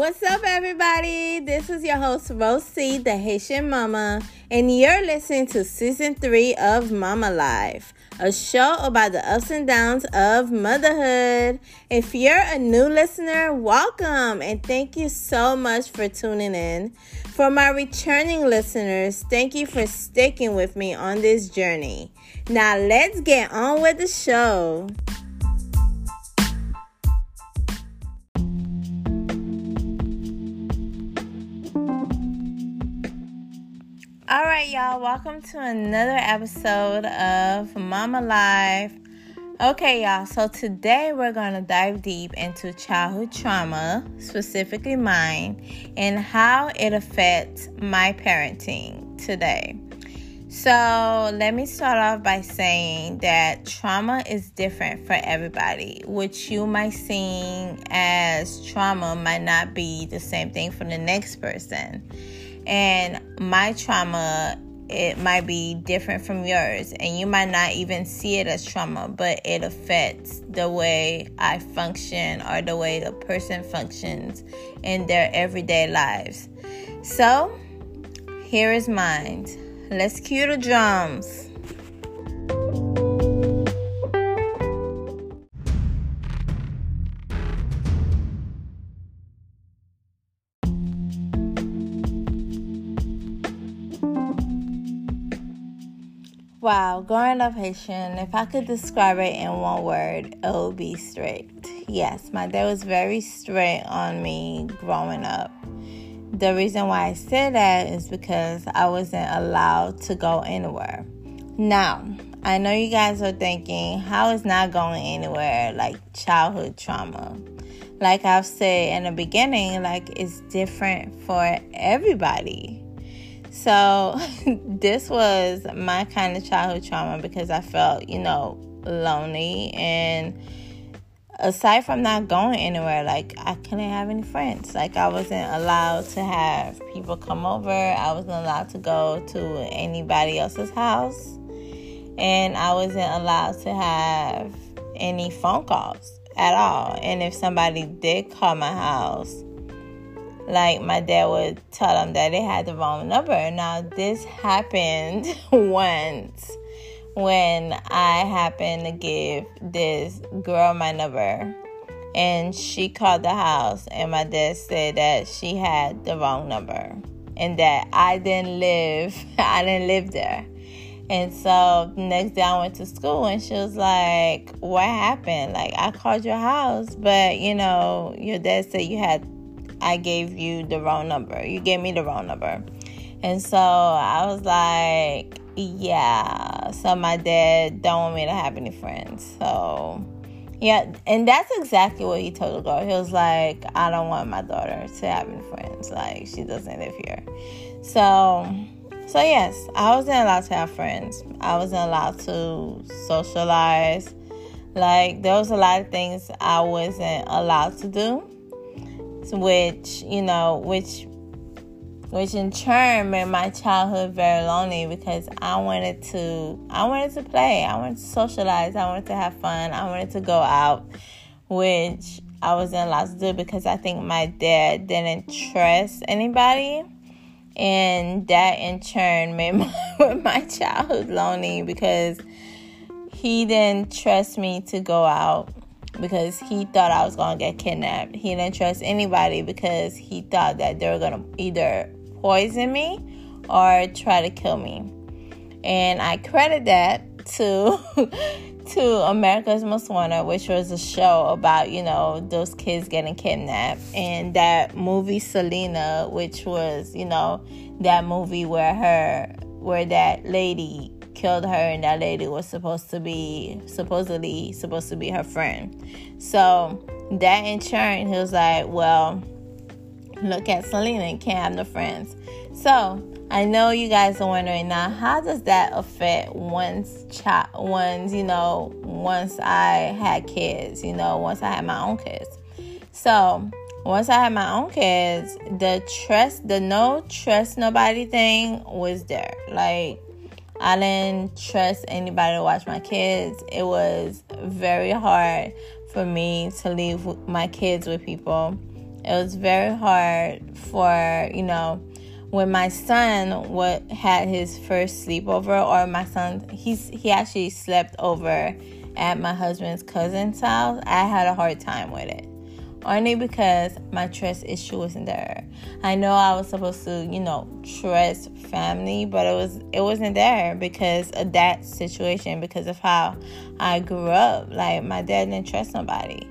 What's up, everybody? This is your host, Rosie, the Haitian Mama, and you're listening to season three of Mama Life, a show about the ups and downs of motherhood. If you're a new listener, welcome and thank you so much for tuning in. For my returning listeners, thank you for sticking with me on this journey. Now, let's get on with the show. Y'all, welcome to another episode of Mama Life. Okay, y'all, so today we're going to dive deep into childhood trauma, specifically mine, and how it affects my parenting today. So, let me start off by saying that trauma is different for everybody. What you might see as trauma might not be the same thing for the next person and my trauma it might be different from yours and you might not even see it as trauma but it affects the way i function or the way the person functions in their everyday lives. So here is mine. Let's cue the drums Wow, growing up Haitian, if I could describe it in one word, it would be strict. Yes, my dad was very strict on me growing up. The reason why I say that is because I wasn't allowed to go anywhere. Now, I know you guys are thinking, how is not going anywhere like childhood trauma? Like I've said in the beginning, like it's different for everybody so, this was my kind of childhood trauma because I felt, you know, lonely. And aside from not going anywhere, like I couldn't have any friends. Like I wasn't allowed to have people come over, I wasn't allowed to go to anybody else's house. And I wasn't allowed to have any phone calls at all. And if somebody did call my house, like my dad would tell them that they had the wrong number. Now this happened once when I happened to give this girl my number and she called the house and my dad said that she had the wrong number and that I didn't live I didn't live there. And so next day I went to school and she was like, What happened? Like I called your house, but you know, your dad said you had I gave you the wrong number. You gave me the wrong number. And so I was like, yeah. So my dad don't want me to have any friends. So yeah, and that's exactly what he told the girl. He was like, I don't want my daughter to have any friends. Like she doesn't live here. So so yes, I wasn't allowed to have friends. I wasn't allowed to socialize. Like there was a lot of things I wasn't allowed to do which you know which which in turn made my childhood very lonely because I wanted to I wanted to play, I wanted to socialize, I wanted to have fun, I wanted to go out, which I wasn't allowed to do because I think my dad didn't trust anybody. And that in turn made my, my childhood lonely because he didn't trust me to go out because he thought I was going to get kidnapped. He didn't trust anybody because he thought that they were going to either poison me or try to kill me. And I credit that to to America's Most Wanted, which was a show about, you know, those kids getting kidnapped. And that movie Selena, which was, you know, that movie where her where that lady killed her and that lady was supposed to be supposedly supposed to be her friend. So that in turn he was like well look at selena and can't have no friends. So i know you guys are wondering now how does that affect one's child one's you know once i had kids you know once i had my own kids? So once I had my own kids, the trust, the no trust nobody thing was there. Like, I didn't trust anybody to watch my kids. It was very hard for me to leave my kids with people. It was very hard for, you know, when my son what had his first sleepover or my son he's he actually slept over at my husband's cousin's house, I had a hard time with it. Only because my trust issue wasn't there. I know I was supposed to, you know, trust family, but it was it wasn't there because of that situation, because of how I grew up. Like my dad didn't trust nobody.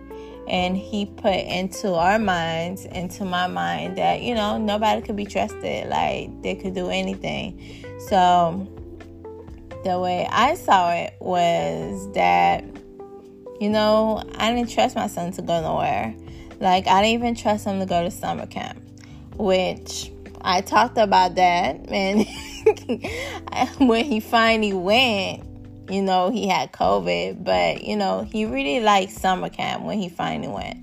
And he put into our minds, into my mind, that, you know, nobody could be trusted. Like they could do anything. So the way I saw it was that, you know, I didn't trust my son to go nowhere. Like, I didn't even trust him to go to summer camp, which I talked about that. And when he finally went, you know, he had COVID, but, you know, he really liked summer camp when he finally went.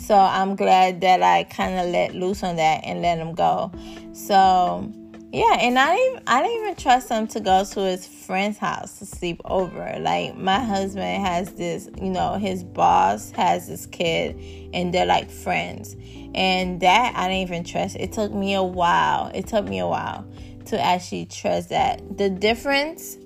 So I'm glad that I kind of let loose on that and let him go. So, yeah, and I didn't I didn't even trust him to go to his friend's house to sleep over. Like my husband has this, you know, his boss has this kid and they're like friends. And that I didn't even trust. It took me a while. It took me a while to actually trust that. The difference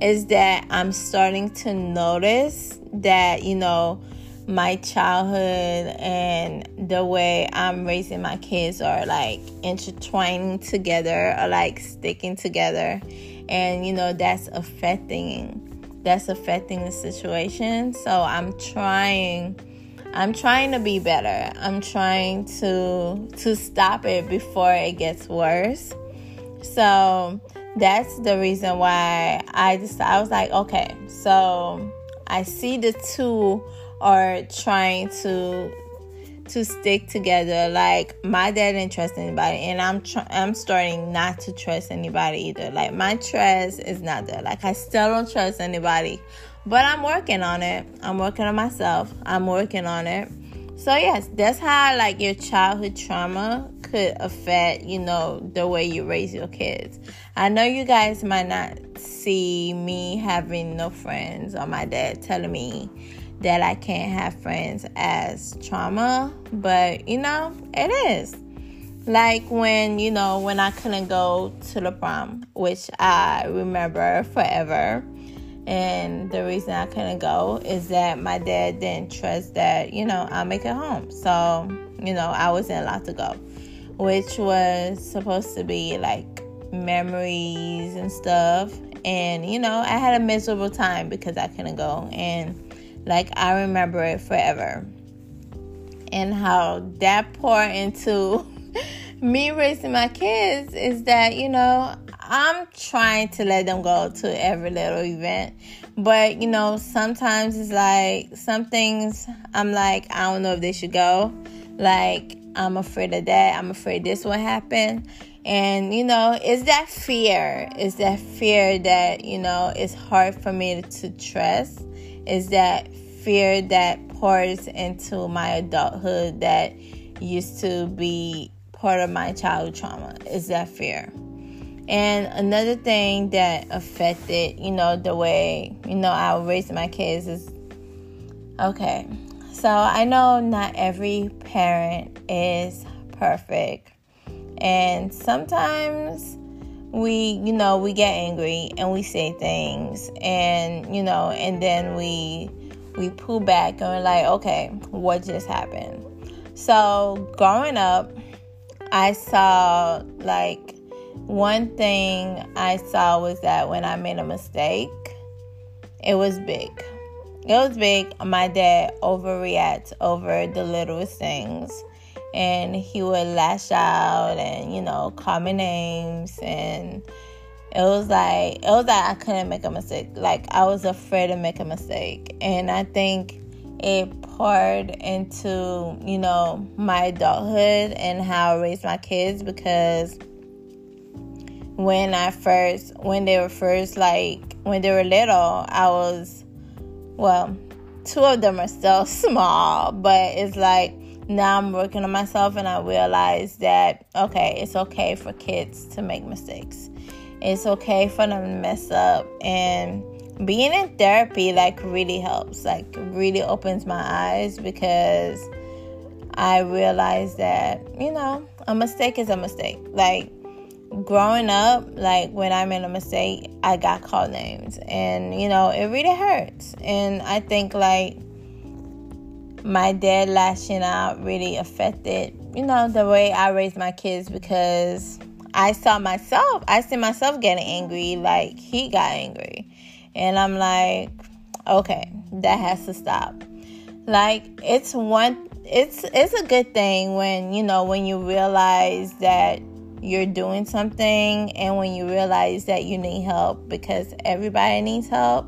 is that I'm starting to notice that, you know, my childhood and the way I'm raising my kids are like intertwining together or like sticking together and you know that's affecting that's affecting the situation so I'm trying I'm trying to be better. I'm trying to to stop it before it gets worse. So that's the reason why I just I was like, okay, so I see the two are trying to to stick together. Like my dad didn't trust anybody, and I'm tr- I'm starting not to trust anybody either. Like my trust is not there. Like I still don't trust anybody, but I'm working on it. I'm working on myself. I'm working on it. So yes, that's how like your childhood trauma could affect, you know, the way you raise your kids. I know you guys might not see me having no friends or my dad telling me that I can't have friends as trauma, but you know, it is. Like when, you know, when I couldn't go to the prom, which I remember forever. And the reason I couldn't go is that my dad didn't trust that, you know, I'll make it home. So, you know, I wasn't allowed to go, which was supposed to be like memories and stuff. And, you know, I had a miserable time because I couldn't go. And like I remember it forever. And how that poured into me raising my kids is that, you know, I'm trying to let them go to every little event. But, you know, sometimes it's like some things I'm like, I don't know if they should go. Like, I'm afraid of that. I'm afraid this will happen. And, you know, it's that fear. It's that fear that, you know, it's hard for me to trust is that fear that pours into my adulthood that used to be part of my childhood trauma is that fear. And another thing that affected, you know, the way, you know, I raised my kids is okay. So I know not every parent is perfect. And sometimes we, you know, we get angry and we say things and, you know, and then we we pull back and we're like, okay, what just happened? So growing up, I saw like one thing I saw was that when I made a mistake, it was big. It was big. My dad overreacts over the littlest things and he would lash out and you know call me names and it was like it was like I couldn't make a mistake. Like I was afraid to make a mistake, and I think it poured into you know my adulthood and how I raised my kids because when I first when they were first like when they were little, I was well, two of them are still small, but it's like now I'm working on myself and I realize that okay, it's okay for kids to make mistakes. It's okay for them to mess up and being in therapy like really helps like really opens my eyes because I realize that, you know, a mistake is a mistake. Like growing up, like when I made a mistake, I got called names. And, you know, it really hurts. And I think like my dad lashing out really affected, you know, the way I raised my kids because I saw myself, I see myself getting angry like he got angry. And I'm like, okay, that has to stop. Like it's one it's it's a good thing when, you know, when you realize that you're doing something and when you realize that you need help because everybody needs help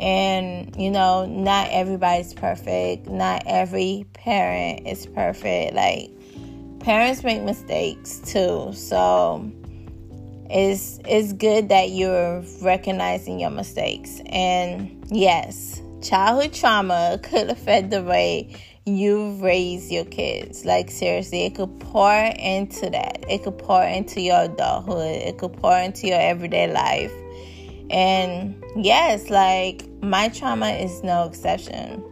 and you know not everybody's perfect. Not every parent is perfect. Like parents make mistakes too. So it's it's good that you're recognizing your mistakes. And yes childhood trauma could affect the way you raise your kids. Like seriously it could pour into that. It could pour into your adulthood. It could pour into your everyday life. And yes like my trauma is no exception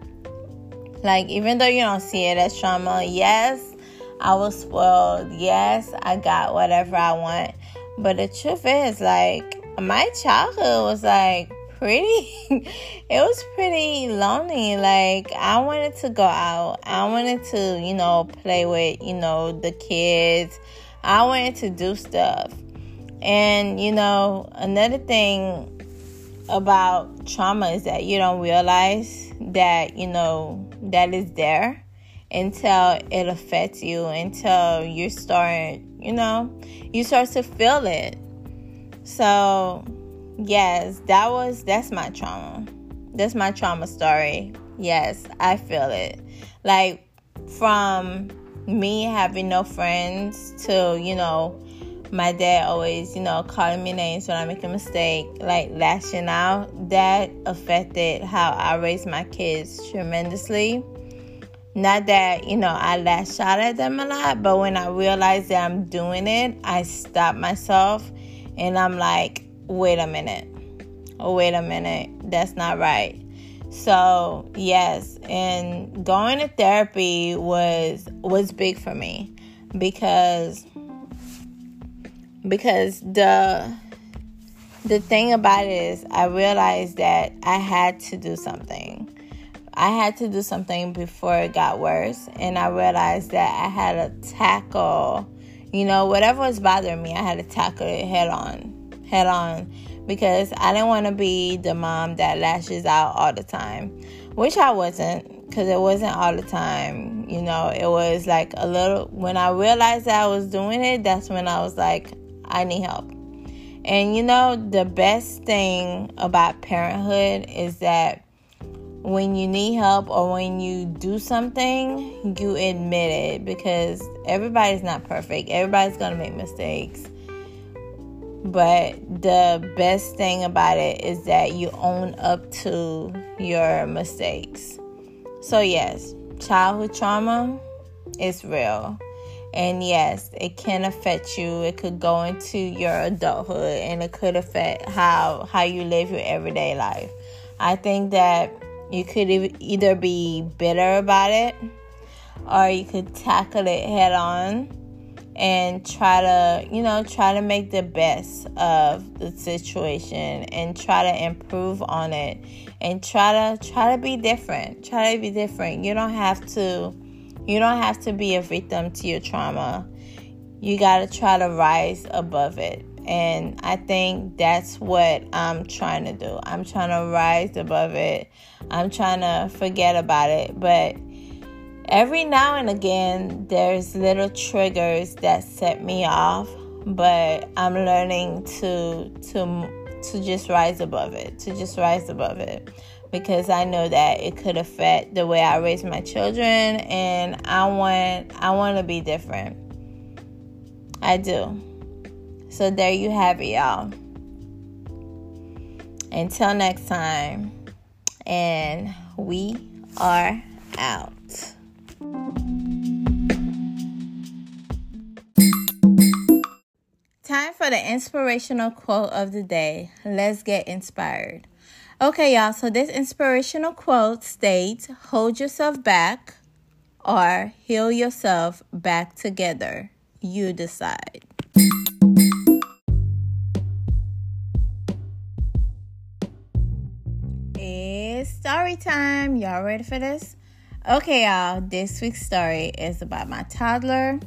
like even though you don't see it as trauma yes I was spoiled. Yes, I got whatever I want. But the truth is, like, my childhood was like pretty, it was pretty lonely. Like, I wanted to go out. I wanted to, you know, play with, you know, the kids. I wanted to do stuff. And, you know, another thing about trauma is that you don't realize that, you know, that is there until it affects you, until you start, you know, you start to feel it. So, yes, that was that's my trauma. That's my trauma story. Yes, I feel it. Like from me having no friends to, you know, my dad always, you know, calling me names when I make a mistake, like lashing out, that affected how I raised my kids tremendously. Not that, you know, I lash out at them a lot, but when I realize that I'm doing it, I stop myself and I'm like, wait a minute. Oh, wait a minute. That's not right. So, yes, and going to therapy was was big for me because because the the thing about it is I realized that I had to do something. I had to do something before it got worse. And I realized that I had to tackle, you know, whatever was bothering me, I had to tackle it head on, head on, because I didn't want to be the mom that lashes out all the time, which I wasn't, because it wasn't all the time. You know, it was like a little, when I realized that I was doing it, that's when I was like, I need help. And you know, the best thing about parenthood is that when you need help or when you do something, you admit it because everybody's not perfect. Everybody's going to make mistakes. But the best thing about it is that you own up to your mistakes. So, yes, childhood trauma is real. And yes, it can affect you. It could go into your adulthood and it could affect how how you live your everyday life. I think that you could either be bitter about it or you could tackle it head on and try to, you know, try to make the best of the situation and try to improve on it and try to try to be different. Try to be different. You don't have to you don't have to be a victim to your trauma. You got to try to rise above it. And I think that's what I'm trying to do. I'm trying to rise above it. I'm trying to forget about it. But every now and again, there's little triggers that set me off. But I'm learning to to to just rise above it, to just rise above it, because I know that it could affect the way I raise my children, and I want I want to be different. I do. So there you have it, y'all. Until next time, and we are out. Time for the inspirational quote of the day. Let's get inspired. Okay, y'all, so this inspirational quote states Hold yourself back or heal yourself back together. You decide. It's story time. Y'all ready for this? Okay, y'all. This week's story is about my toddler.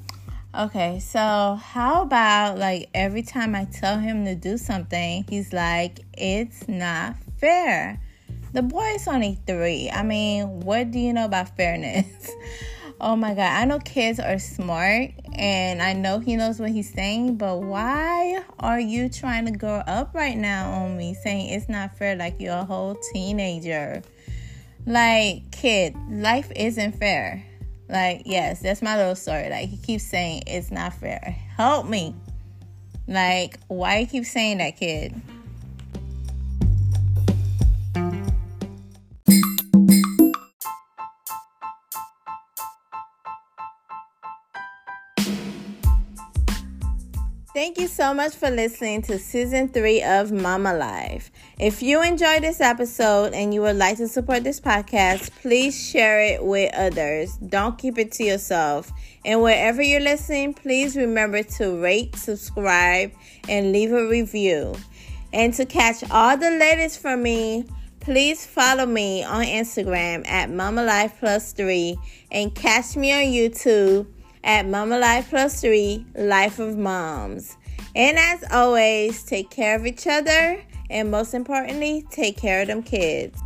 Okay, so how about like every time I tell him to do something, he's like, it's not fair. The boy is only three. I mean, what do you know about fairness? oh my God. I know kids are smart and I know he knows what he's saying, but why are you trying to grow up right now on me saying it's not fair like you're a whole teenager? Like, kid, life isn't fair. Like, yes, that's my little story. Like, he keeps saying it's not fair. Help me. Like, why you keep saying that, kid? You so much for listening to season three of Mama Life. If you enjoyed this episode and you would like to support this podcast, please share it with others. Don't keep it to yourself. And wherever you're listening, please remember to rate, subscribe, and leave a review. And to catch all the latest from me, please follow me on Instagram at Mama Life Plus Three and catch me on YouTube at Mama Life Plus Three Life of Moms. And as always, take care of each other and most importantly, take care of them kids.